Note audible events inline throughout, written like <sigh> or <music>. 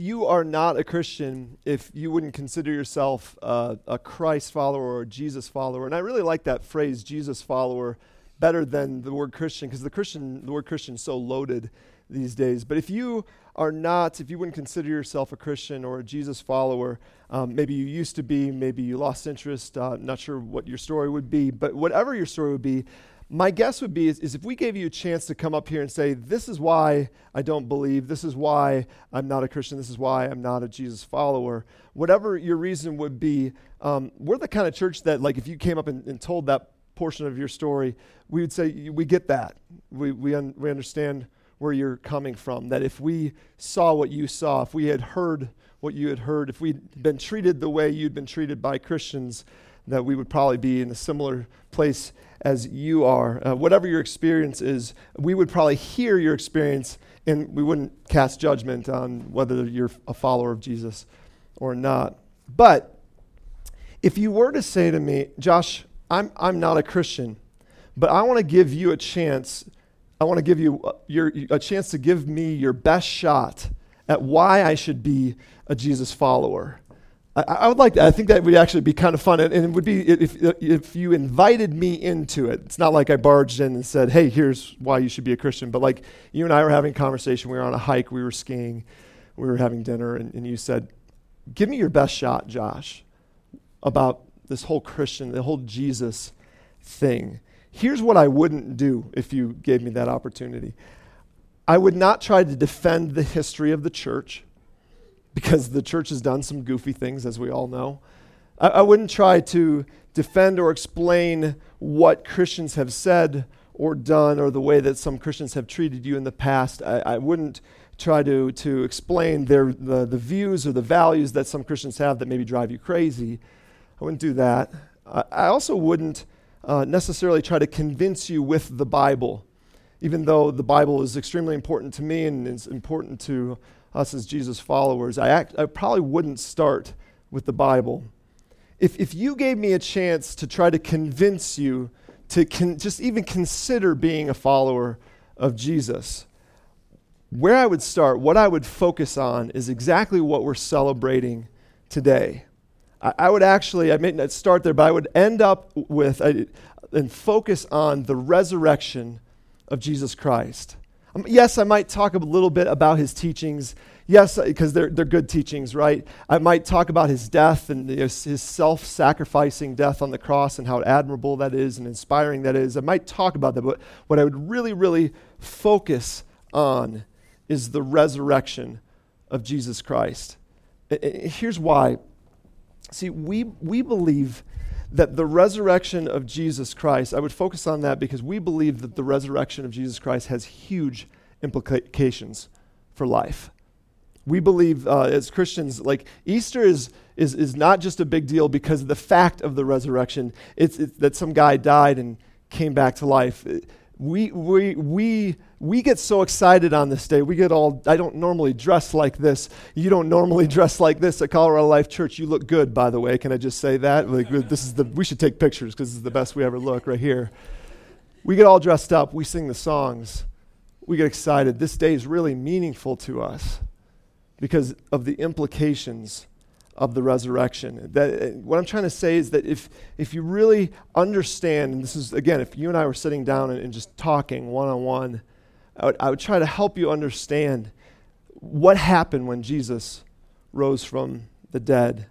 You are not a Christian if you wouldn't consider yourself uh, a Christ follower or a Jesus follower. And I really like that phrase, Jesus follower, better than the word Christian, because the Christian, the word Christian is so loaded these days. But if you are not, if you wouldn't consider yourself a Christian or a Jesus follower, um, maybe you used to be, maybe you lost interest, uh, not sure what your story would be, but whatever your story would be, my guess would be is, is, if we gave you a chance to come up here and say, This is why I don't believe, this is why I'm not a Christian, this is why I'm not a Jesus follower, whatever your reason would be, um, we're the kind of church that, like, if you came up and, and, told that portion of your story, we would say, We get that. We, we, un- we understand where you're coming from. That if we saw what you saw, if we had heard what you had heard, if we'd been treated the way you'd been treated by Christians, that we would probably be in a similar place as you are. Uh, whatever your experience is, we would probably hear your experience and we wouldn't cast judgment on whether you're a follower of Jesus or not. But if you were to say to me, Josh, I'm, I'm not a Christian, but I want to give you a chance. I want to give you uh, your, a chance to give me your best shot at why I should be a Jesus follower. I, I, would like that. I think that would actually be kind of fun. And, and, it would be if, if you invited me into it. It's not like I barged in and said, hey, here's why you should be a Christian. But like you and I were having a conversation. We were on a hike. We were skiing. We were having dinner. And, and you said, give me your best shot, Josh, about this whole Christian, the whole Jesus thing. Here's what I wouldn't do if you gave me that opportunity I would not try to defend the history of the church because the church has done some goofy things, as we all know. I, I wouldn't try to defend or explain what Christians have said or done or the way that some Christians have treated you in the past. I, I wouldn't try to, to explain their, the, the views or the values that some Christians have that maybe drive you crazy. I wouldn't do that. I, I also wouldn't uh, necessarily try to convince you with the Bible, even though the Bible is extremely important to me and is important to us as Jesus followers, I, act, I probably wouldn't start with the Bible. If, if you gave me a chance to try to convince you to con- just even consider being a follower of Jesus, where I would start, what I would focus on, is exactly what we're celebrating today. I, I would actually, I may not start there, but I would end up with a, and focus on the resurrection of Jesus Christ. Um, yes, I might talk a little bit about his teachings. Yes, because they're, they're good teachings, right? I might talk about his death and his, his self sacrificing death on the cross and how admirable that is and inspiring that is. I might talk about that, but what I would really, really focus on is the resurrection of Jesus Christ. Here's why. See, we, we believe that the resurrection of Jesus Christ, I would focus on that because we believe that the resurrection of Jesus Christ has huge implications for life. We believe uh, as Christians, like Easter is, is, is not just a big deal because of the fact of the resurrection, it's, it's that some guy died and came back to life we, we, we, we get so excited on this day. We get all, I don't normally dress like this. You don't normally <laughs> dress like this at Colorado Life Church. You look good, by the way. Can I just say that? Like, this is the, we should take pictures because this is the best we ever look right here. We get all dressed up. We sing the songs. We get excited. This day is really meaningful to us because of the implications of the resurrection. That, uh, what I'm trying to say is that if, if you really understand, and this is, again, if you and I were sitting down and, and just talking one on one, I would try to help you understand what happened when Jesus rose from the dead.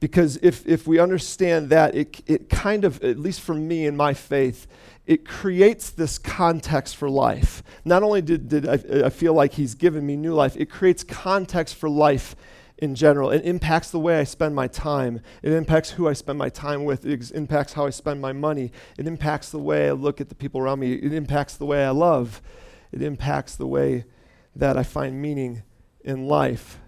Because if, if we understand that, it, it kind of, at least for me in my faith, it creates this context for life. Not only did, did I, I feel like he's given me new life, it creates context for life in general. It impacts the way I spend my time. It impacts who I spend my time with. It impacts how I spend my money. It impacts the way I look at the people around me. It impacts the way I love. It impacts the way that I find meaning in life.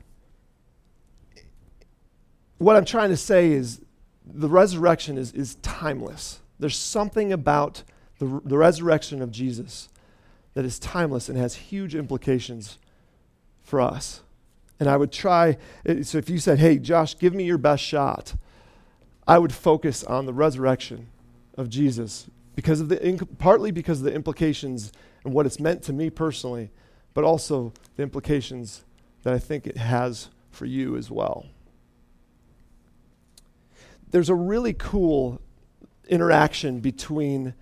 What I'm trying to say is the resurrection is, is timeless. There's something about the, the resurrection of Jesus that is timeless and has huge implications for us. And I would try, so if you said, hey, Josh, give me your best shot, I would focus on the resurrection of Jesus because of the, partly because of the implications and what it's meant to me personally, but also the implications that I think it has for you as well. There's a really cool interaction between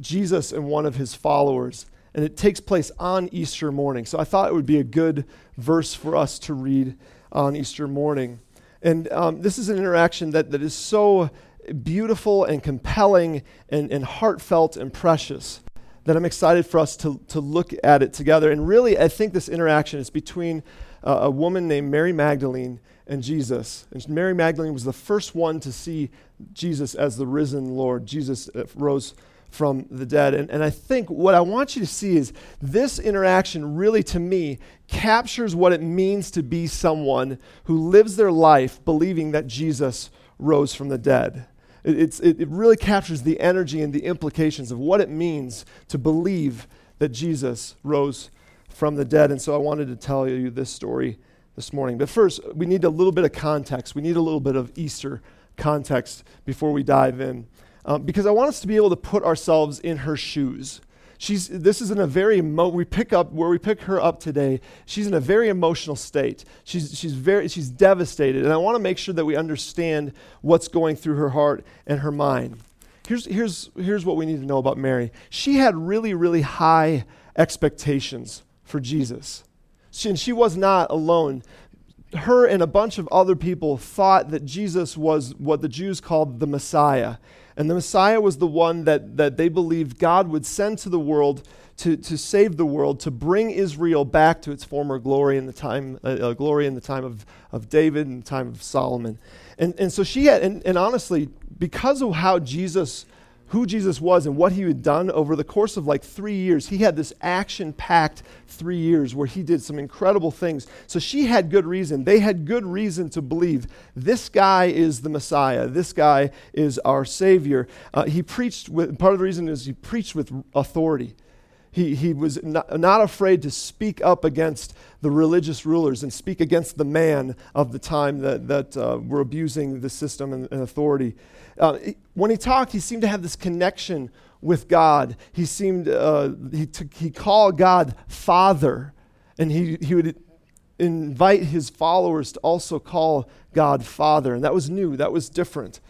Jesus and one of his followers, and it takes place on Easter morning. So I thought it would be a good verse for us to read on Easter morning. And um, this is an interaction that, that is so beautiful and compelling and, and heartfelt and precious that I'm excited for us to, to look at it together. And really, I think this interaction is between uh, a woman named Mary Magdalene and Jesus. And Mary Magdalene was the first one to see Jesus as the risen Lord. Jesus uh, rose from the dead. And, and I think what I want you to see is this interaction really, to me, captures what it means to be someone who lives their life believing that Jesus rose from the dead. It, it, it really captures the energy and the implications of what it means to believe that Jesus rose from the dead. And so I wanted to tell you this story this morning. But first, we need a little bit of context. We need a little bit of Easter context before we dive in. Um, because I want us to be able to put ourselves in her shoes. She's, this is in a very, emo- we pick up, where we pick her up today, she's in a very emotional state. She's, she's, very, she's devastated. And I want to make sure that we understand what's going through her heart and her mind. Here's, here's, here's what we need to know about Mary. She had really, really high expectations for Jesus. She, and she was not alone her and a bunch of other people thought that Jesus was what the Jews called the Messiah. And the Messiah was the one that, that they believed God would send to the world to, to save the world, to bring Israel back to its former glory in the time, uh, uh, glory in the time of, of David and the time of Solomon. And, and so she had, and, and honestly, because of how Jesus who Jesus was and what he had done over the course of like three years. He had this action packed three years where he did some incredible things. So she had good reason. They had good reason to believe this guy is the Messiah. This guy is our Savior. Uh, he preached with, part of the reason is he preached with authority. He, he was not, not afraid to speak up against the religious rulers and speak against the man of the time that, that uh, were abusing the system and, and authority. Uh, when he talked, he seemed to have this connection with God. He seemed, uh, he, t- he called God Father, and he, he would invite his followers to also call God Father. And that was new, that was different.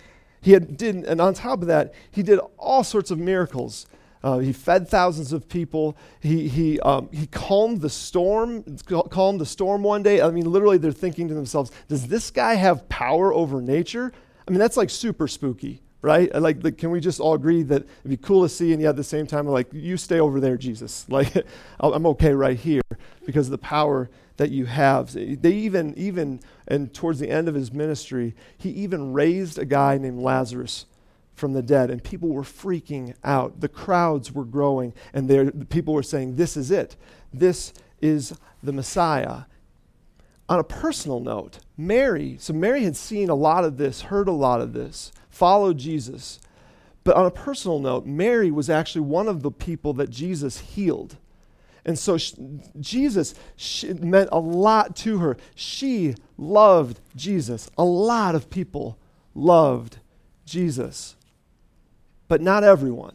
He had, did, and on top of that, he did all sorts of miracles. Uh, he fed thousands of people. He, he, um, he calmed the storm, calmed the storm one day. I mean, literally, they're thinking to themselves, does this guy have power over nature? I mean, that's like super spooky, right? Like, like, can we just all agree that it'd be cool to see, and yet at the same time, like, you stay over there, Jesus. <laughs> Like, I'm okay right here because of the power that you have. They even, even, and towards the end of his ministry, he even raised a guy named Lazarus from the dead, and people were freaking out. The crowds were growing, and people were saying, This is it. This is the Messiah on a personal note, Mary, so Mary had seen a lot of this, heard a lot of this, followed Jesus. But on a personal note, Mary was actually one of the people that Jesus healed. And so she, Jesus she, meant a lot to her. She loved Jesus. A lot of people loved Jesus. But not everyone.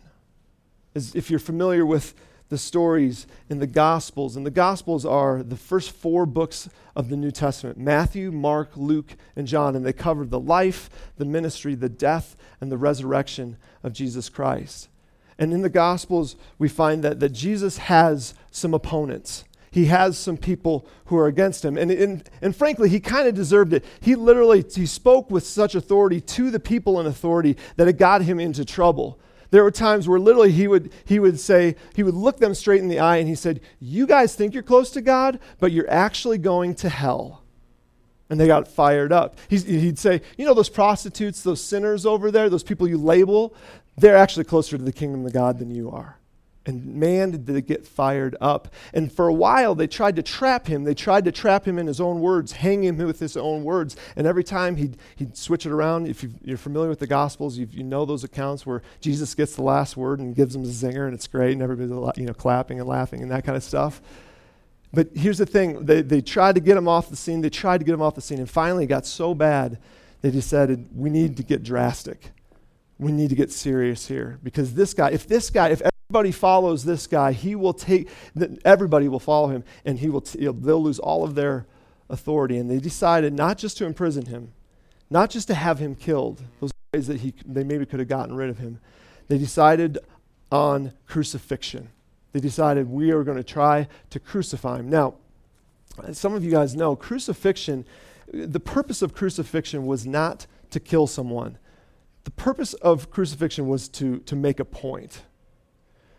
As if you're familiar with the stories in the Gospels. And the Gospels are the first four books of the New Testament Matthew, Mark, Luke, and John. And they cover the life, the ministry, the death, and the resurrection of Jesus Christ. And in the Gospels, we find that, that Jesus has some opponents. He has some people who are against him. And, and, and frankly, he kind of deserved it. He literally he spoke with such authority to the people in authority that it got him into trouble. There were times where literally he would, he would say, he would look them straight in the eye and he said, You guys think you're close to God, but you're actually going to hell. And they got fired up. He's, he'd say, You know, those prostitutes, those sinners over there, those people you label, they're actually closer to the kingdom of God than you are. And man, did they get fired up. And for a while, they tried to trap him. They tried to trap him in his own words, hang him with his own words. And every time he'd, he'd switch it around. If you are familiar with the Gospels, you know those accounts where Jesus gets the last word and gives them a zinger, and it's great, and everybody's you know, clapping and laughing and that kind of stuff. But here's the thing they, they tried to get him off the scene. They tried to get him off the scene. And finally, it got so bad, they decided, we need to get drastic. We need to get serious here. Because this guy, if this guy, if everybody follows this guy, he will take, everybody will follow him, and he will t- they'll lose all of their authority. And they decided not just to imprison him, not just to have him killed, those ways that he, they maybe could have gotten rid of him. They decided on crucifixion. They decided we are going to try to crucify him. Now, some of you guys know crucifixion, the purpose of crucifixion was not to kill someone. The purpose of crucifixion was to, to make a point.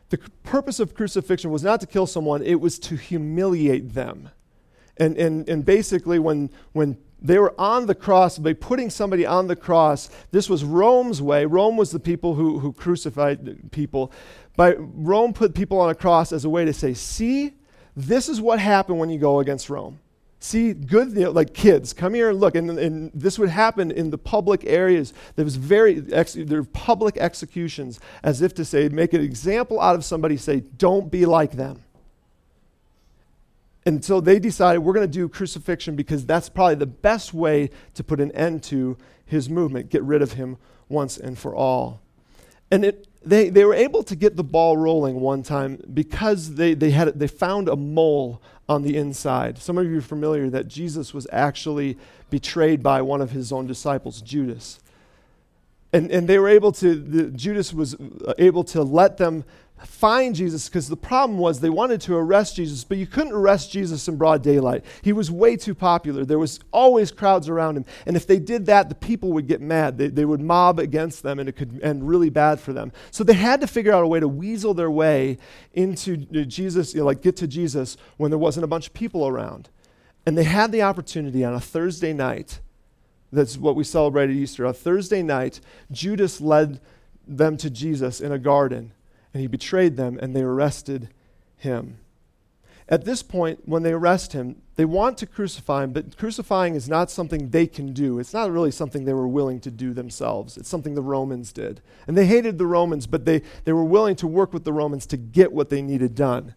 The purpose of crucifixion was not to kill someone, it was to humiliate them. And, and, and basically, when, when they were on the cross, by putting somebody on the cross, this was Rome's way. Rome was the people who, who crucified people. By Rome put people on a cross as a way to say, see, this is what happened when you go against Rome. See, good, you know, like kids, come here and look. And, and, this would happen in the public areas. There was very, ex, there were public executions, as if to say, make an example out of somebody, say, don't be like them. And so they decided we're going to do crucifixion because that's probably the best way to put an end to his movement, get rid of him once and for all. And it, they, they were able to get the ball rolling one time because they, they, had, they found a mole on the inside. Some of you are familiar that Jesus was actually betrayed by one of his own disciples, Judas. And, and they were able to, the, Judas was uh, able to let them find Jesus because the problem was they wanted to arrest Jesus, but you couldn't arrest Jesus in broad daylight. He was way too popular. There was always crowds around him. And if they did that, the people would get mad. They, they would mob against them and it could end really bad for them. So they had to figure out a way to weasel their way into uh, Jesus, you know, like get to Jesus when there wasn't a bunch of people around. And they had the opportunity on a Thursday night. That's what we celebrate at Easter. A Thursday night, Judas led them to Jesus in a garden and he betrayed them, and they arrested him. At this point, when they arrest him, they want to crucify him, but crucifying is not something they can do. It's not really something they were willing to do themselves. It's something the Romans did. And they hated the Romans, but they, they were willing to work with the Romans to get what they needed done.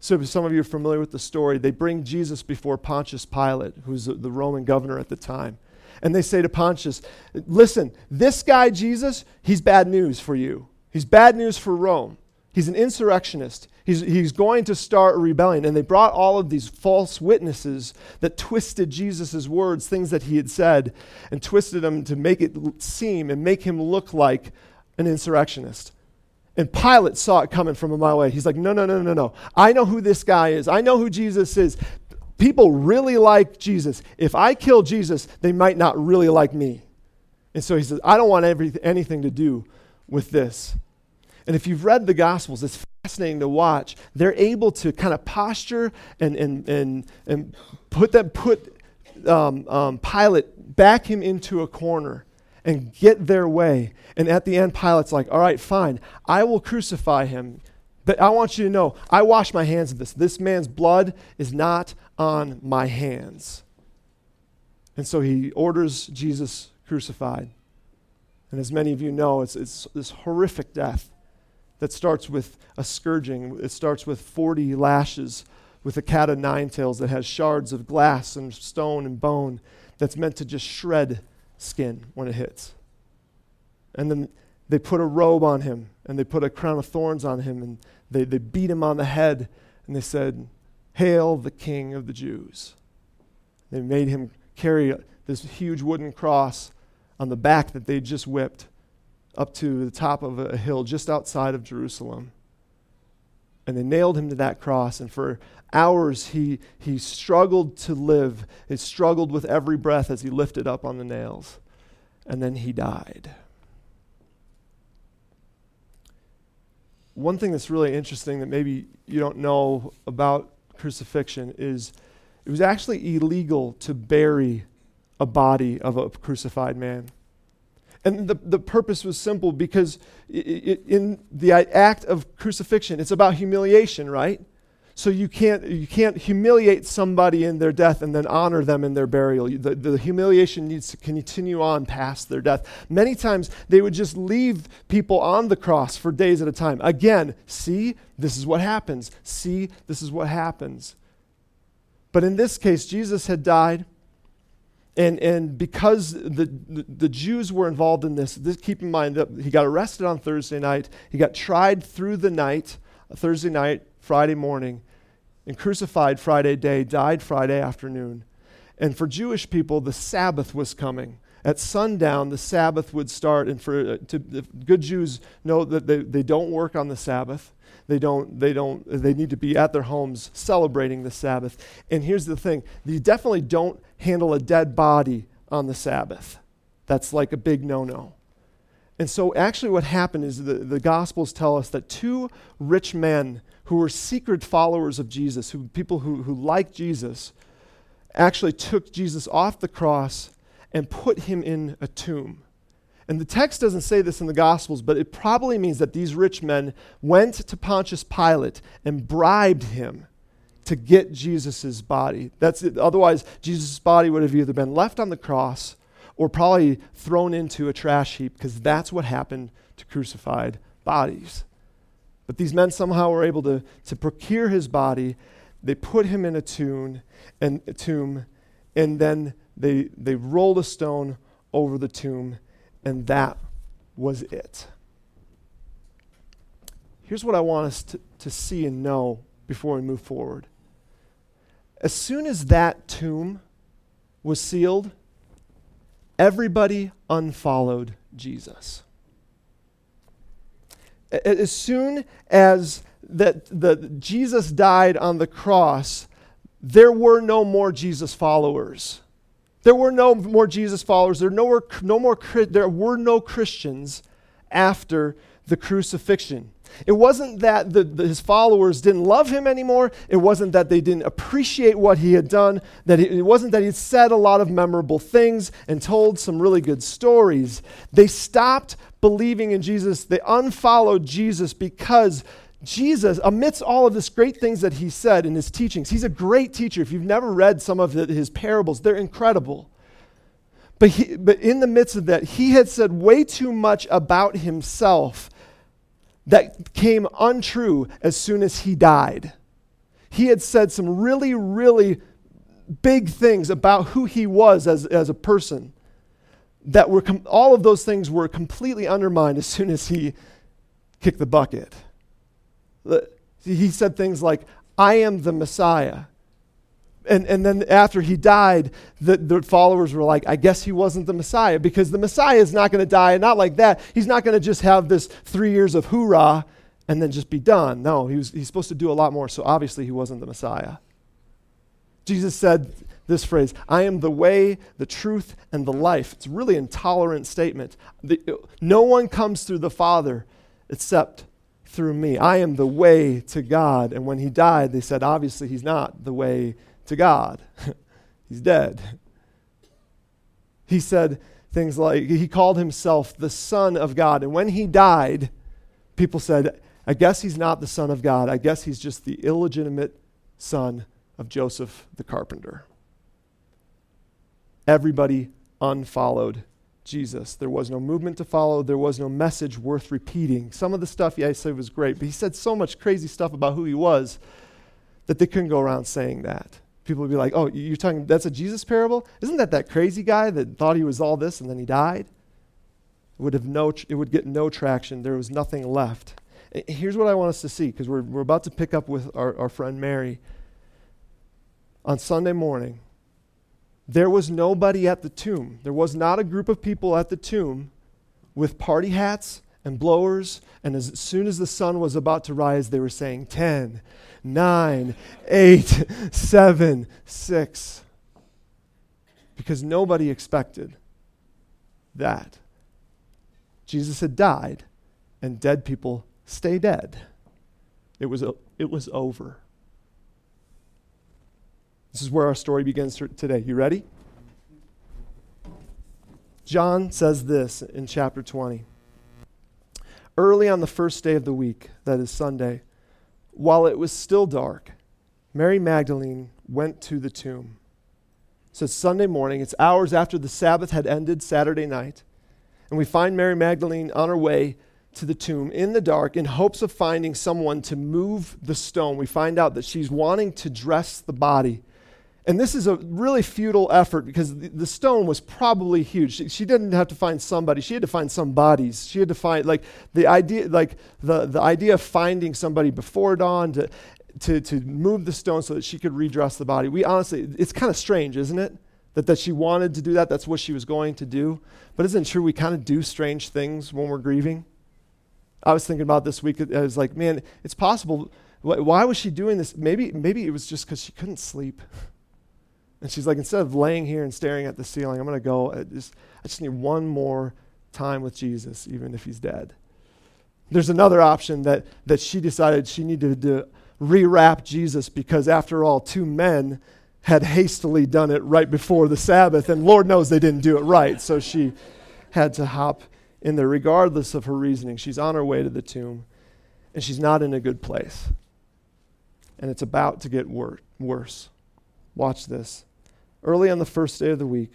So, if some of you are familiar with the story, they bring Jesus before Pontius Pilate, who's the Roman governor at the time. And they say to Pontius, Listen, this guy, Jesus, he's bad news for you. He's bad news for Rome. He's an insurrectionist. He's, he's going to start a rebellion. And they brought all of these false witnesses that twisted Jesus' words, things that he had said, and twisted them to make it seem and make him look like an insurrectionist. And Pilate saw it coming from a mile away. He's like, no, no, no, no, no. I know who this guy is. I know who Jesus is. People really like Jesus. If I kill Jesus, they might not really like me. And so he says, I don't want every, anything to do with this. And if you've read the Gospels, it's fascinating to watch. They're able to kind of posture and, and, and, and put, them, put um, um, Pilate, back him into a corner and get their way. And at the end, Pilate's like, all right, fine, I will crucify him. But I want you to know, I wash my hands of this. This man's blood is not on my hands. And so he orders Jesus crucified. And as many of you know, it's, it's this horrific death that starts with a scourging. It starts with 40 lashes with a cat of nine tails that has shards of glass and stone and bone that's meant to just shred skin when it hits. And then they put a robe on him and they put a crown of thorns on him and they, they beat him on the head and they said, Hail the King of the Jews. They made him carry this huge wooden cross on the back that they just whipped up to the top of a hill just outside of Jerusalem. And they nailed him to that cross, and for hours he, he struggled to live. He struggled with every breath as he lifted up on the nails. And then he died. One thing that's really interesting that maybe you don't know about crucifixion is it was actually illegal to bury a body of a crucified man. And the, the purpose was simple because in the act of crucifixion, it's about humiliation, right? So you can't, you can't humiliate somebody in their death and then honor them in their burial. The, the humiliation needs to continue on past their death. Many times they would just leave people on the cross for days at a time. Again, see, this is what happens. See, this is what happens. But in this case, Jesus had died. And, and because the, the, Jews were involved in this, this, keep in mind that he got arrested on Thursday night. He got tried through the night, uh, Thursday night, Friday morning, and crucified Friday day, died Friday afternoon. And for Jewish people, the Sabbath was coming. At sundown, the Sabbath would start, and for uh, to, good Jews know that they, they don't work on the Sabbath. They don't, they don't, they need to be at their homes celebrating the Sabbath. And here's the thing you definitely don't handle a dead body on the Sabbath. That's like a big no no. And so, actually, what happened is the, the Gospels tell us that two rich men who were secret followers of Jesus, who, people who, who liked Jesus, actually took Jesus off the cross and put him in a tomb. And the text doesn't say this in the Gospels, but it probably means that these rich men went to Pontius Pilate and bribed him to get Jesus' body. That's it. Otherwise, Jesus' body would have either been left on the cross or probably thrown into a trash heap because that's what happened to crucified bodies. But these men somehow were able to, to procure his body. They put him in a tomb, and, a tomb, and then they, they rolled a stone over the tomb and that was it. Here's what I want us to, to see and know before we move forward. As soon as that tomb was sealed, everybody unfollowed Jesus. As soon as that the, Jesus died on the cross, there were no more Jesus followers. There were no more Jesus followers. There, more, no more, there were no Christians after the crucifixion. It wasn't that the, the, his followers didn't love him anymore. It wasn't that they didn't appreciate what he had done. That it wasn't that he said a lot of memorable things and told some really good stories. They stopped believing in Jesus. They unfollowed Jesus because Jesus, amidst all of this great things that he said in his teachings, he's a great teacher. If you've never read some of his parables, they're incredible. But, he, but in the midst of that, he had said way too much about himself that came untrue as soon as he died. He had said some really, really big things about who he was as, as a person that were com- all of those things were completely undermined as soon as he kicked the bucket. He said things like, I am the Messiah. And, and then after he died, the, the followers were like, I guess he wasn't the Messiah because the Messiah is not going to die, not like that. He's not going to just have this three years of hoorah and then just be done. No, he was, he's supposed to do a lot more, so obviously he wasn't the Messiah. Jesus said this phrase I am the way, the truth, and the life. It's a really intolerant statement. The, no one comes through the Father except through me. I am the way to God. And when he died, they said, obviously, he's not the way to God. <laughs> he's dead. He said things like, he called himself the Son of God. And when he died, people said, I guess he's not the Son of God. I guess he's just the illegitimate son of Joseph the carpenter. Everybody unfollowed Jesus. There was no movement to follow. There was no message worth repeating. Some of the stuff, yeah, I said was great, but he said so much crazy stuff about who he was that they couldn't go around saying that. People would be like, oh, you're talking, that's a Jesus parable? Isn't that that crazy guy that thought he was all this and then he died? It would, have no, it would get no traction. There was nothing left. Here's what I want us to see, because we're, we're about to pick up with our, our friend Mary. On Sunday morning, there was nobody at the tomb. There was not a group of people at the tomb with party hats and blowers. And as soon as the sun was about to rise, they were saying 10, 9, 8, <laughs> 7, 6. Because nobody expected that. Jesus had died, and dead people stay dead. It was, it was over. This is where our story begins today. You ready? John says this in chapter 20. Early on the first day of the week, that is Sunday, while it was still dark, Mary Magdalene went to the tomb. So it's Sunday morning, it's hours after the Sabbath had ended Saturday night, and we find Mary Magdalene on her way to the tomb in the dark in hopes of finding someone to move the stone. We find out that she's wanting to dress the body and this is a really futile effort because the, stone was probably huge. She, she, didn't have to find somebody; she had to find some bodies. She had to find like the idea, like the, the idea of finding somebody before dawn to, to, to move the stone so that she could redress the body. We honestly, it's kind of strange, isn't it? that, that she wanted to do that. That's what she was going to do. But isn't it true we kind of do strange things when we're grieving? I was thinking about this week. I was like, man, it's possible. Why was she doing this? Maybe, maybe it was just because she couldn't sleep. <laughs> And she's like, instead of laying here and staring at the ceiling, I'm going to go. I just, I just need one more time with Jesus, even if he's dead. There's another option that, that she decided she needed to rewrap Jesus because, after all, two men had hastily done it right before the Sabbath, and Lord knows they didn't do it right. So she had to hop in there, regardless of her reasoning. She's on her way to the tomb, and she's not in a good place. And it's about to get wor- worse. Watch this. Early on the first day of the week,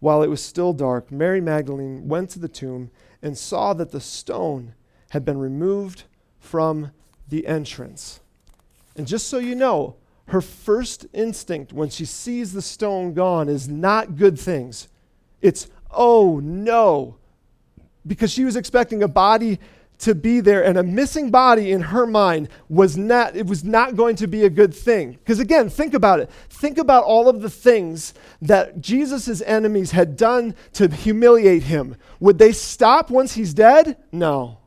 while it was still dark, Mary Magdalene went to the tomb and saw that the stone had been removed from the entrance. And just so you know, her first instinct when she sees the stone gone is not good things. It's, oh no, because she was expecting a body to be there and a missing body in her mind was not it was not going to be a good thing because again think about it think about all of the things that jesus' enemies had done to humiliate him would they stop once he's dead no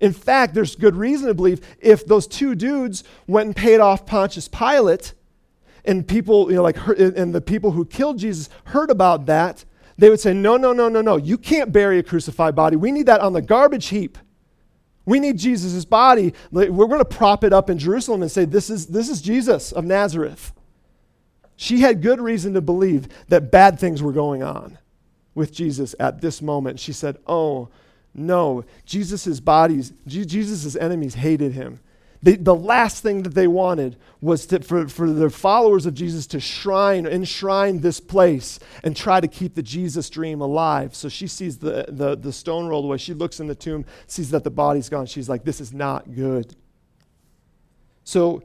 in fact there's good reason to believe if those two dudes went and paid off pontius pilate and people you know like and the people who killed jesus heard about that they would say, No, no, no, no, no. You can't bury a crucified body. We need that on the garbage heap. We need Jesus' body. We're going to prop it up in Jerusalem and say, this is, this is Jesus of Nazareth. She had good reason to believe that bad things were going on with Jesus at this moment. She said, Oh, no. Jesus' bodies, Jesus' enemies hated him. They, the last thing that they wanted was to, for, for the followers of Jesus to shrine, enshrine this place and try to keep the Jesus dream alive. So she sees the, the, the stone rolled away. She looks in the tomb, sees that the body's gone. She's like, this is not good. So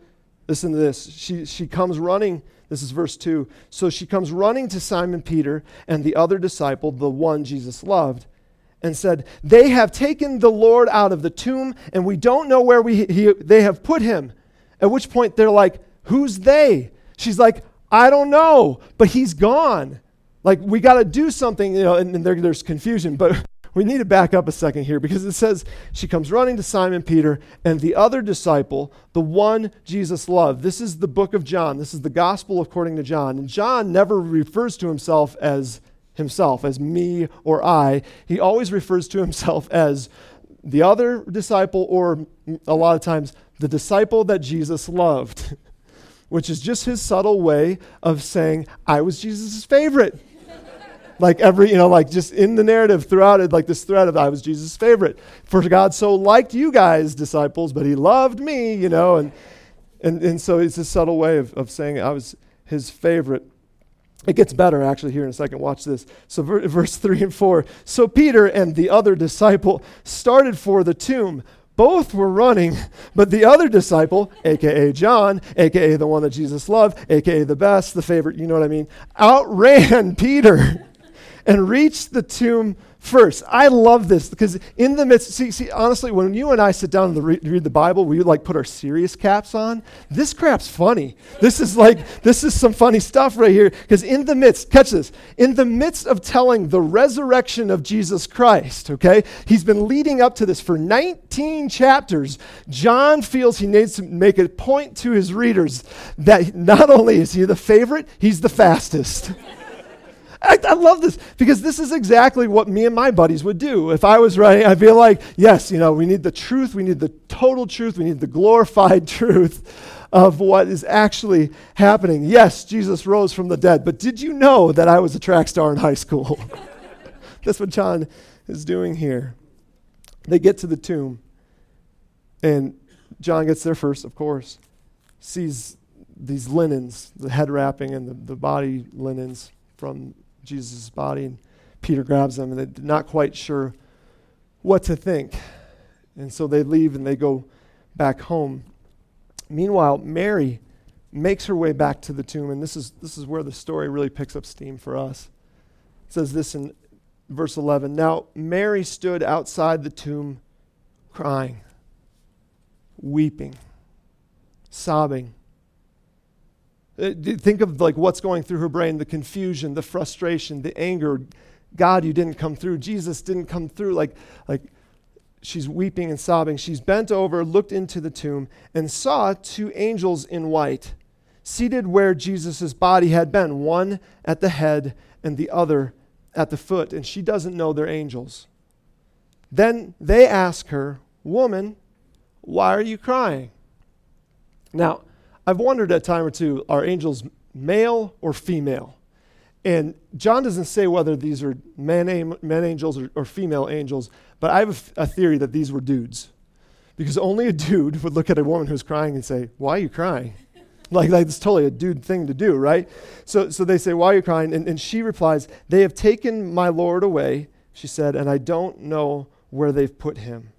listen to this. She, she comes running. This is verse 2. So she comes running to Simon Peter and the other disciple, the one Jesus loved and said, They have taken the Lord out of the tomb, and we don't know where we, he, they have put him. At which point they're like, Who's they? She's like, I don't know, but he's gone. Like, we got to do something, you know, and, and there, there's confusion, but <laughs> we need to back up a second here because it says she comes running to Simon Peter and the other disciple, the one Jesus loved. This is the book of John. This is the gospel according to John. And John never refers to himself as himself as me or I. He always refers to himself as the other disciple, or a lot of times, the disciple that Jesus loved, <laughs> which is just his subtle way of saying, I was Jesus' favorite. <laughs> like every, you know, like just in the narrative throughout it, like this thread of I was Jesus' favorite. For God so liked you guys, disciples, but he loved me, you know, and and, and so it's a subtle way of, of saying I was his favorite. It gets better actually here in a second. Watch this. So, ver- verse 3 and 4. So, Peter and the other disciple started for the tomb. Both were running, but the other disciple, aka John, aka the one that Jesus loved, aka the best, the favorite, you know what I mean, outran <laughs> Peter and reached the tomb first. I love this because in the midst, see, see, honestly, when you and I sit down to re- read the Bible, we like put our serious caps on. This crap's funny. This is like, this is some funny stuff right here. Because in the midst, catch this, in the midst of telling the resurrection of Jesus Christ, okay, he's been leading up to this for 19 chapters. John feels he needs to make a point to his readers that not only is he the favorite, he's the fastest. I, I, love this because this is exactly what me and my buddies would do. If I was writing, I'd be like, yes, you know, we need the truth, we need the total truth, we need the glorified <laughs> truth of what is actually happening. Yes, Jesus rose from the dead, but did you know that I was a track star in high school? <laughs> That's what John is doing here. They get to the tomb, and John gets there first, of course, sees these linens, the head wrapping and the, the body linens from Jesus' body. And Peter grabs them, and they're not quite sure what to think. And so they leave and they go back home. Meanwhile, Mary makes her way back to the tomb, and this is, this is where the story really picks up steam for us. It says this in verse 11 Now Mary stood outside the tomb crying, weeping, sobbing. Uh, think of like what's going through her brain, the confusion, the frustration, the anger. God, you didn't come through. Jesus didn't come through. Like, like she's weeping and sobbing. She's bent over, looked into the tomb, and saw two angels in white seated where Jesus' body had been, one at the head and the other at the foot. And she doesn't know they're angels. Then they ask her, Woman, why are you crying? Now, I've wondered a time or two are angels male or female? And John doesn't say whether these are men, men angels or, or, female angels, but I have a, a theory that these were dudes. Because only a dude would look at a woman who's crying and say, Why are you crying? <laughs> like, like it's totally a dude thing to do, right? So, so they say, Why are you crying? And, and she replies, They have taken my Lord away, she said, and I don't know where they've put him.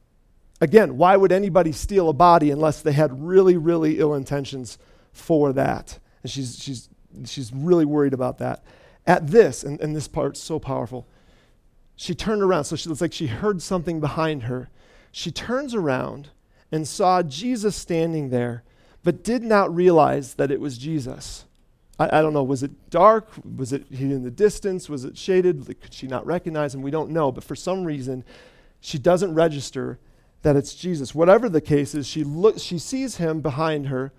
Again, why would anybody steal a body unless they had really, really ill intentions for that? And she's, she's, she's really worried about that. At this, and, and this part's so powerful, she turned around. So she, it's like she heard something behind her. She turns around and saw Jesus standing there, but did not realize that it was Jesus. I, I, don't know, was it dark? Was it in the distance? Was it shaded? Could she not recognize him? We don't know. But for some reason, she doesn't register that it's Jesus. Whatever the case is, she looks, she sees him behind her,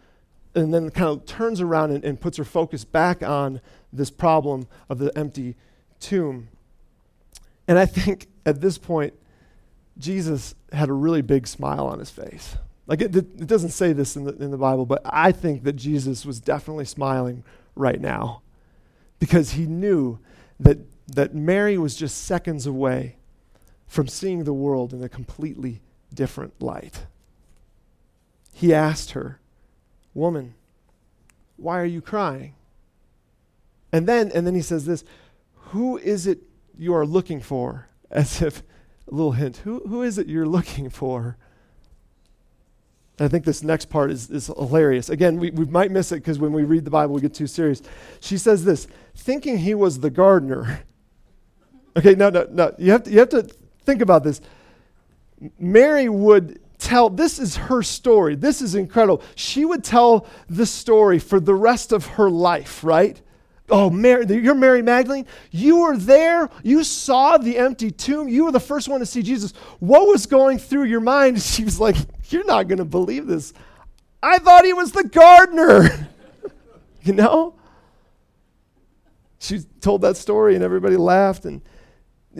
and then kind of turns around and, and puts her focus back on this problem of the empty tomb. And I think at this point, Jesus had a really big smile on his face. Like it, it doesn't say this in the, in the Bible, but I think that Jesus was definitely smiling right now because he knew that, that Mary was just seconds away from seeing the world in a completely different light. He asked her, Woman, why are you crying? And then, and then he says this Who is it you are looking for? <laughs> As if, a little hint, who, who is it you're looking for? I think this next part is, is hilarious. Again, we, we might miss it because when we read the Bible, we get too serious. She says this thinking he was the gardener. <laughs> Okay, no, no, no. You have to, you have to think about this. Mary would tell, this is her story. This is incredible. She would tell the story for the rest of her life, right? Oh, Mary, you're Mary Magdalene. You were there. You saw the empty tomb. You were the first one to see Jesus. What was going through your mind? <laughs> She was like, You're not going to believe this. I thought he was the gardener. <laughs> you know? She told that story and everybody laughed. And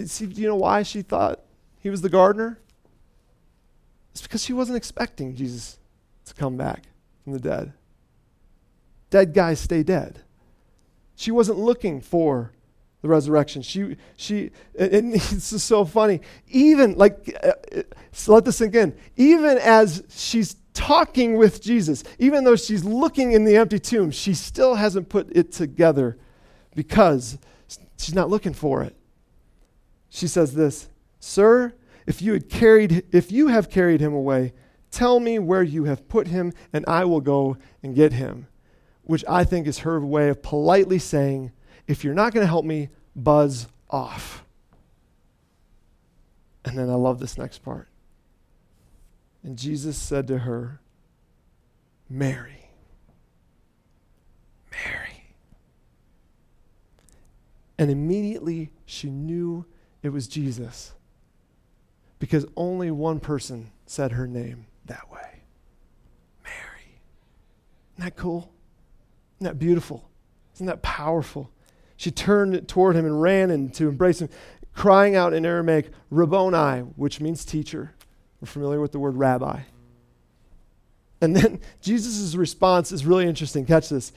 see, do you know why she thought he was the gardener? It's because she wasn't expecting Jesus to come back from the dead. Dead guys stay dead. She wasn't looking for the resurrection. She, she, and <laughs> this is so funny. Even, like, uh, so let this sink in. Even as she's talking with Jesus, even though she's looking in the empty tomb, she still hasn't put it together because she's not looking for it. She says this Sir, if you had carried if you have carried him away, tell me where you have put him, and I will go and get him. Which I think is her way of politely saying, if you're not going to help me, buzz off. And then I love this next part. And Jesus said to her, Mary. Mary. And immediately she knew it was Jesus because only one person said her name that way Mary. Isn't that cool? Isn't that beautiful? Isn't that powerful? She turned toward him and ran and to embrace him, crying out in Aramaic, Rabboni, which means teacher. We're familiar with the word rabbi. And then <laughs> Jesus' response is really interesting. Catch this.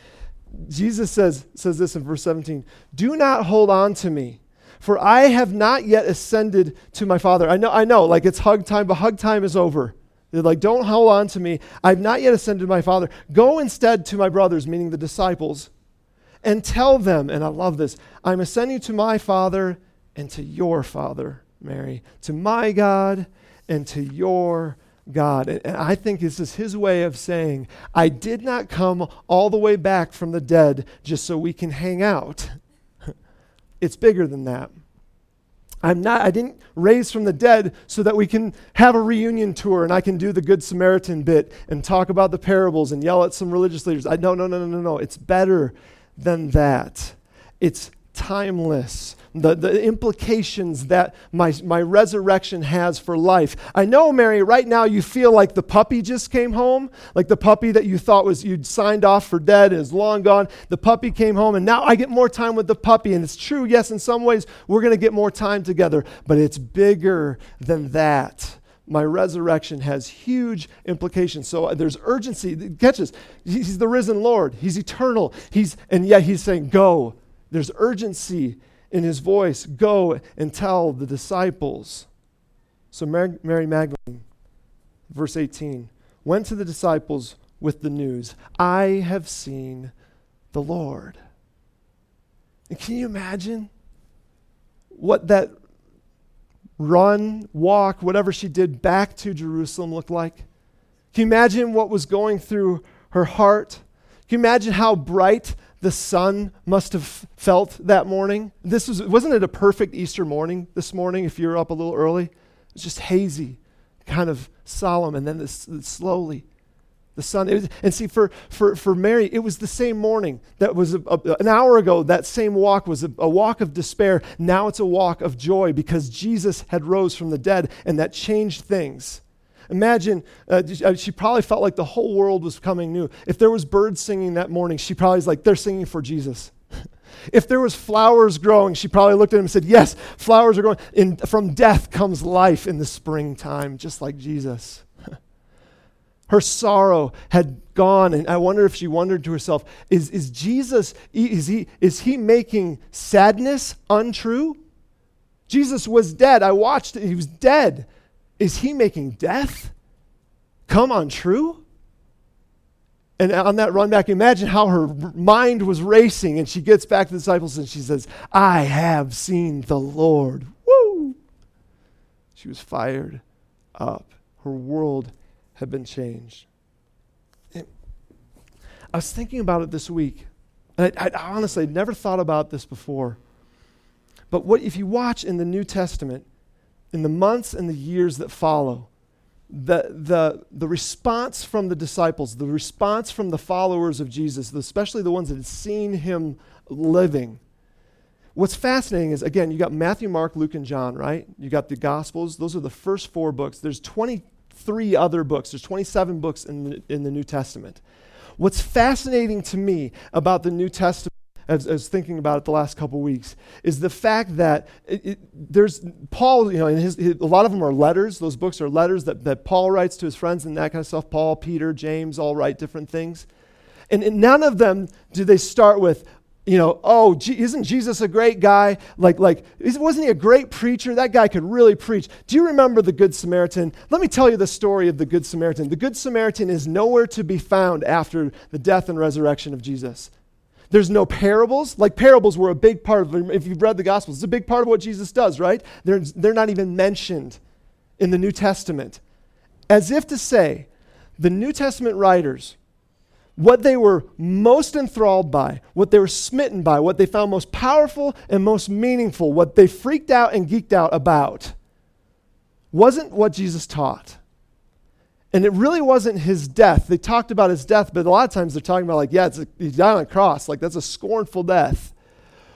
Jesus says, says this in verse 17 Do not hold on to me for I have not yet ascended to my Father. I know, I know, like it's hug time, but hug time is over. They're like, don't hold on to me. I've not yet ascended to my Father. Go instead to my brothers, meaning the disciples, and tell them, and I love this, I'm ascending to my Father and to your Father, Mary, to my God and to your God. And, I think this is his way of saying, I did not come all the way back from the dead just so we can hang out. It's bigger than that. I'm not, I didn't raise from the dead so that we can have a reunion tour and I can do the Good Samaritan bit and talk about the parables and yell at some religious leaders. I, no, no, no, no, no, no. It's better than that. It's timeless the, the implications that my, my resurrection has for life. I know, Mary, right now you feel like the puppy just came home, like the puppy that you thought was you'd signed off for dead is long gone. The puppy came home, and now I get more time with the puppy. And it's true, yes, in some ways we're going to get more time together, but it's bigger than that my resurrection has huge implications. So uh, there's urgency. Catch this. He's the risen Lord. He's eternal. He's and yet he's saying, "Go." There's urgency in his voice, Go and tell the disciples. So Mary, Mary Magdalene, verse 18, went to the disciples with the news I have seen the Lord. And can you imagine what that run, walk, whatever she did back to Jerusalem looked like? Can you imagine what was going through her heart? Can you imagine how bright the sun must have felt that morning. This was, wasn't it a perfect Easter morning this morning if you're up a little early? It was just hazy, kind of solemn, and then this, this slowly. The sun, was, and see, for, for, for Mary, it was the same morning. That was a, a, an hour ago, that same walk was a, a walk of despair. Now it's a walk of joy because Jesus had rose from the dead, and that changed things. Imagine, uh, uh, she probably felt like the whole world was coming new. If there was birds singing that morning, she probably was like, they're singing for Jesus. <laughs> if there was flowers growing, she probably looked at him and said, yes, flowers are growing. In, from death comes life in the springtime, just like Jesus. <laughs> Her sorrow had gone, and I wonder if she wondered to herself, is, is Jesus, is he, is he making sadness untrue? Jesus was dead. I watched it. He was dead. Is he making death come untrue? And on that run back, imagine how her mind was racing, and she gets back to the disciples and she says, I have seen the Lord. Woo! She was fired up. Her world had been changed. And I was thinking about it this week, and I, I honestly I'd never thought about this before. But what if you watch in the New Testament, in the months and the years that follow, the, the, the response from the disciples, the response from the followers of Jesus, especially the ones that had seen him living, what's fascinating is, again, you got Matthew, Mark, Luke, and John, right? You got the Gospels. Those are the first four books. There's 23 other books, there's 27 books in the, in the New Testament. What's fascinating to me about the New Testament as, as thinking about it the last couple weeks, is the fact that it, it, there's Paul, you know, his, his, a lot of them are letters. Those books are letters that, that Paul writes to his friends and that kind of stuff. Paul, Peter, James all write different things. And, and none of them do they start with, you know, oh, G- isn't Jesus a great guy? Like, like, wasn't he a great preacher? That guy could really preach. Do you remember the Good Samaritan? Let me tell you the story of the Good Samaritan. The Good Samaritan is nowhere to be found after the death and resurrection of Jesus. There's no parables. Like parables were a big part of, if you've read the Gospels, it's a big part of what Jesus does, right? They're, they're not even mentioned in the New Testament. As if to say, the New Testament writers, what they were most enthralled by, what they were smitten by, what they found most powerful and most meaningful, what they freaked out and geeked out about, wasn't what Jesus taught. And it really wasn't his death. They talked about his death, but a lot of times they're talking about, like, yeah, a, he died on a cross. Like, that's a scornful death.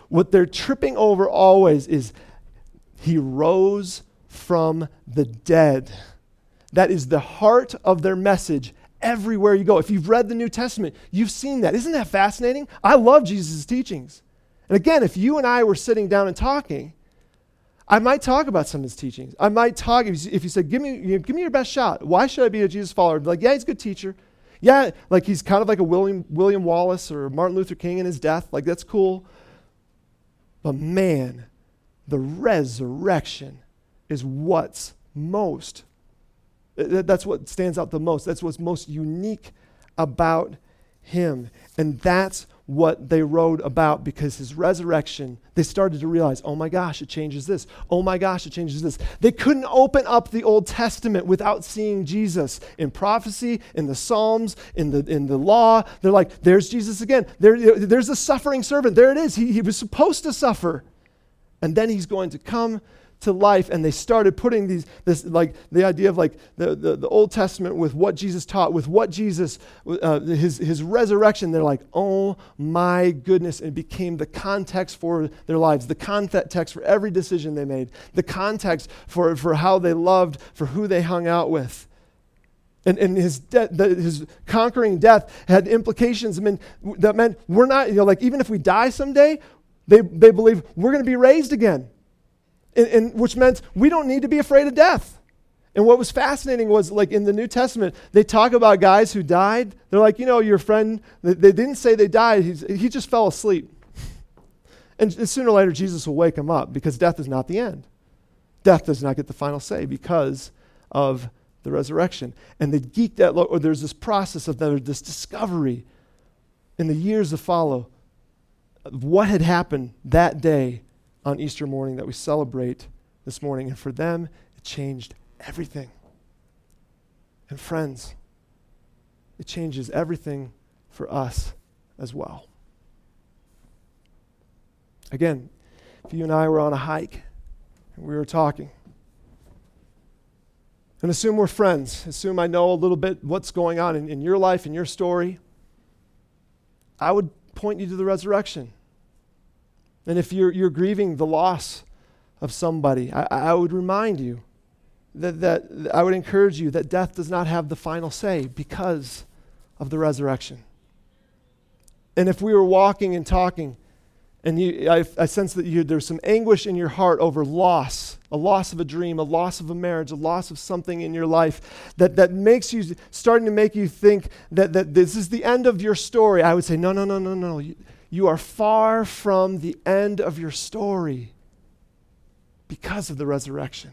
What they're tripping over always is he rose from the dead. That is the heart of their message everywhere you go. If you've read the New Testament, you've seen that. Isn't that fascinating? I love Jesus' teachings. And again, if you and I were sitting down and talking, I might talk about some of his teachings. I might talk, if you, said, give me, you know, give me your best shot. Why should I be a Jesus follower? like, yeah, he's a good teacher. Yeah, like he's kind of like a William, William Wallace or Martin Luther King in his death. Like, that's cool. But man, the resurrection is what's most, uh, that's what stands out the most. That's what's most unique about him. And that's what they wrote about because his resurrection, they started to realize, oh my gosh, it changes this. Oh my gosh, it changes this. They couldn't open up the Old Testament without seeing Jesus in prophecy, in the Psalms, in the, in the law. They're like, there's Jesus again. There, there's the suffering servant. There it is. He, he was supposed to suffer. And then he's going to come to life and they started putting these this like the idea of like the, the, the old testament with what jesus taught with what jesus uh, his, his resurrection they're like oh my goodness and it became the context for their lives the context for every decision they made the context for, for how they loved for who they hung out with. And, and his, de- the, his conquering death had implications I mean, that meant we're not, you know, like even if we die someday, they, they believe we're going to be raised again and, and which meant we don't need to be afraid of death. And what was fascinating was, like in the New Testament, they talk about guys who died. They're like, you know, your friend, they, didn't say they died, He's, he just fell asleep. And sooner or later, Jesus will wake him up because death is not the end. Death does not get the final say because of the resurrection. And they geeked out, or there's this process of this discovery in the years to follow of what had happened that day on Easter morning that we celebrate this morning. And for them, it changed everything. And friends, it changes everything for us as well. Again, if you and I were on a hike and we were talking, and assume we're friends, assume I know a little bit what's going on in, in your life, in your story, I would point you to the resurrection. And if you're, you're grieving the loss of somebody, I, I would remind you that, that I would encourage you that death does not have the final say because of the resurrection. And if we were walking and talking, and you, I, I sense that you, there's some anguish in your heart over loss, a loss of a dream, a loss of a marriage, a loss of something in your life that, that makes you, starting to make you think that, that this is the end of your story, I would say, no, no, no, no, no. You, you are far from the end of your story because of the resurrection.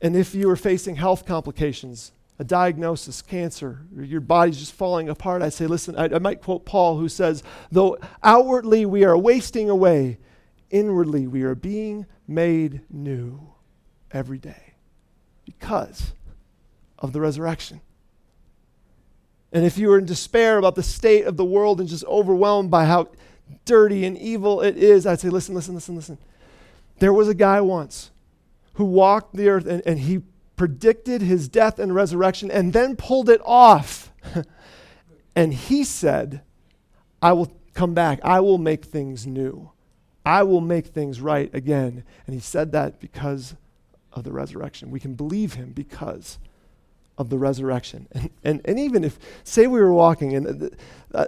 And if you are facing health complications, a diagnosis, cancer, your body's just falling apart, I say, listen, I, I might quote Paul who says, though outwardly we are wasting away, inwardly we are being made new every day because of the resurrection. And if you were in despair about the state of the world and just overwhelmed by how dirty and evil it is, I'd say, listen, listen, listen, listen. There was a guy once who walked the earth and, and he predicted his death and resurrection and then pulled it off. <laughs> and he said, I will come back. I will make things new. I will make things right again. And he said that because of the resurrection. We can believe him because of the resurrection. <laughs> And, and, and even if, say, we were walking, and uh, uh,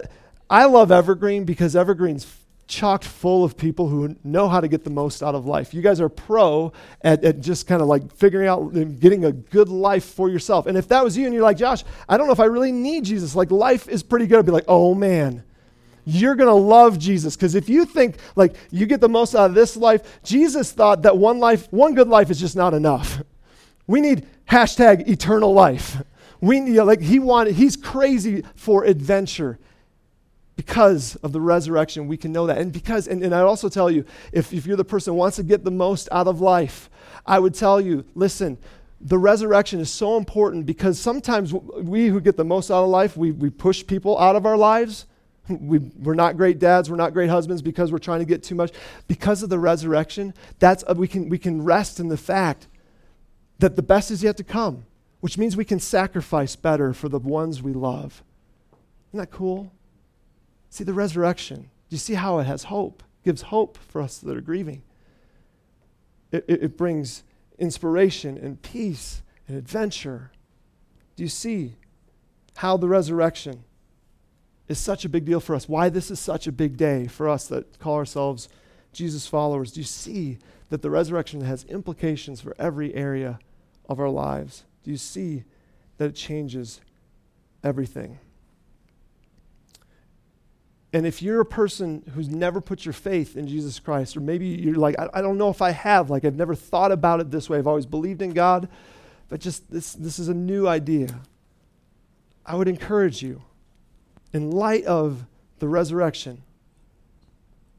I love Evergreen because Evergreen's chocked full of people who know how to get the most out of life. You guys are pro at, at just kind of like figuring out and getting a good life for yourself. And if that was you and you're like, Josh, I don't know if I really need Jesus, like life is pretty good, I'd be like, oh man. You're going to love Jesus because if you think like you get the most out of this life, Jesus thought that one life, one good life is just not enough. <laughs> We need hashtag eternal life. We know, like he wanted, he's crazy for adventure. Because of the resurrection, we can know that. And because, and, and I'd also tell you, if, if you're the person who wants to get the most out of life, I would tell you, listen, the resurrection is so important because sometimes we who get the most out of life, we, we push people out of our lives. We, we're not great dads, we're not great husbands because we're trying to get too much. Because of the resurrection, that's, we, can, we can rest in the fact that the best is yet to come, which means we can sacrifice better for the ones we love. Isn't that cool? See the resurrection. Do you see how it has hope? It gives hope for us that are grieving. It, it, it brings inspiration and peace and adventure. Do you see how the resurrection is such a big deal for us? Why this is such a big day for us that call ourselves Jesus followers? Do you see that the resurrection has implications for every area of our lives? Do you see that it changes everything? And if you're a person who's never put your faith in Jesus Christ, or maybe you're like, I, I, don't know if I have, like, I've never thought about it this way, I've always believed in God, but just this, this is a new idea. I would encourage you, in light of the resurrection,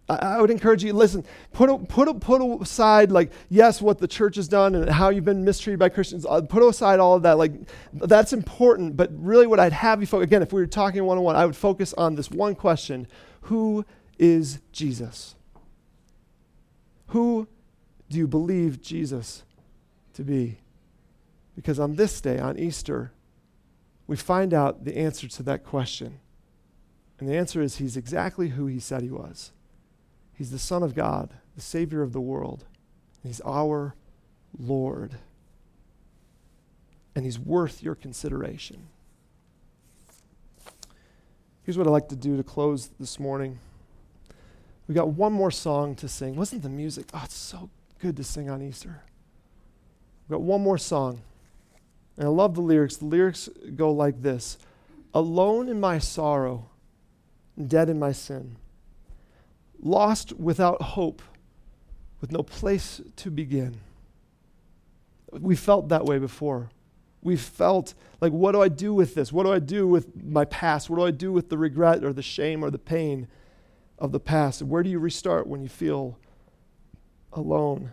I would encourage you, listen, put, put, put aside, like, yes, what the church has done and how you've been mistreated by Christians. Uh, put aside all of that. Like, that's important. But really, what I'd have you focus, again, if we were talking one on one, I would focus on this one question Who is Jesus? Who do you believe Jesus to be? Because on this day, on Easter, we find out the answer to that question. And the answer is he's exactly who he said he was. He's the Son of God, the Savior of the world. He's our Lord. And he's worth your consideration. Here's what I'd like to do to close this morning. We got one more song to sing. Wasn't the music? Oh, it's so good to sing on Easter. We've got one more song. And I love the lyrics. The lyrics go like this Alone in my sorrow, dead in my sin, lost without hope, with no place to begin. We felt that way before. We felt like, what do I do with this? What do I do with my past? What do I do with the regret or the shame or the pain of the past? Where do you restart when you feel alone?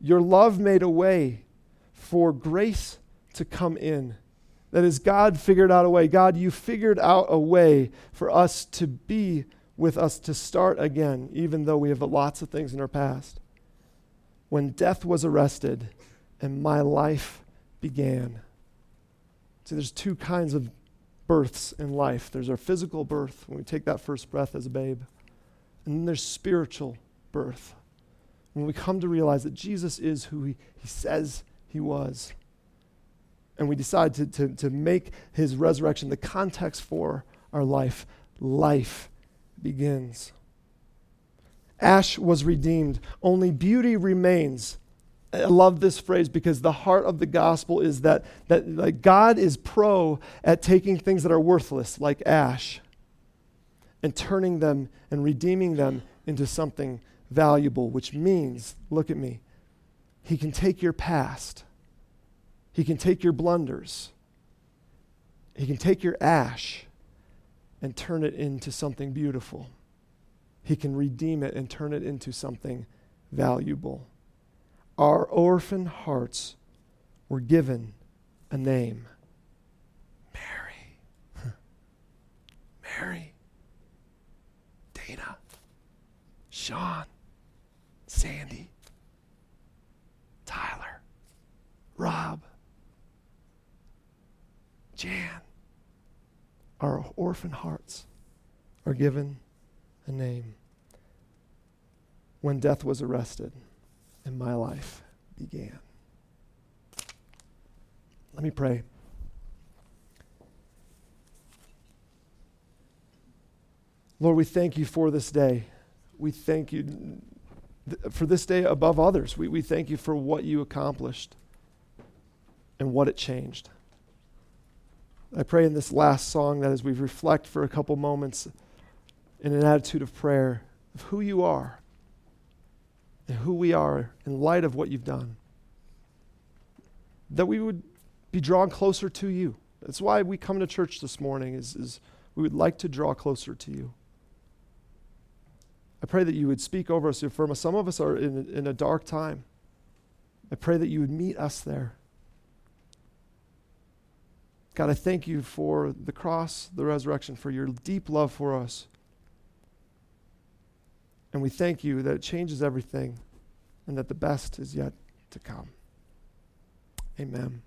Your love made a way for grace to come in. That is, God figured out a way. God, you figured out a way for us to be with us to start again, even though we have lots of things in our past. When death was arrested and my life began. See, there's two kinds of births in life there's our physical birth, when we take that first breath as a babe, and then there's spiritual birth, when we come to realize that Jesus is who he, he says he was. And we decide to, to, to make his resurrection the context for our life. Life begins. Ash was redeemed, only beauty remains. I love this phrase because the heart of the gospel is that, that like God is pro at taking things that are worthless, like ash, and turning them and redeeming them into something valuable, which means, look at me, He can take your past, He can take your blunders, He can take your ash and turn it into something beautiful. He can redeem it and turn it into something valuable our orphan hearts were given a name Mary. <laughs> Mary. Dana. Sean. Sandy. Tyler. Rob. Jan. Our orphan hearts are given a name. When death was arrested, and my life began. Let me pray. Lord, we thank you for this day. We thank you th- for this day above others. We, we thank you for what you accomplished and what it changed. I pray in this last song that as we reflect for a couple moments in an attitude of prayer of who you are, and who we are in light of what you've done. That we would be drawn closer to you. That's why we come to church this morning is, is we would like to draw closer to you. I pray that you would speak over us, affirm us. Some of us are in, in a dark time. I pray that you would meet us there. God, I thank you for the cross, the resurrection, for your deep love for us. And we thank you that it changes everything and that the best is yet to come. Amen.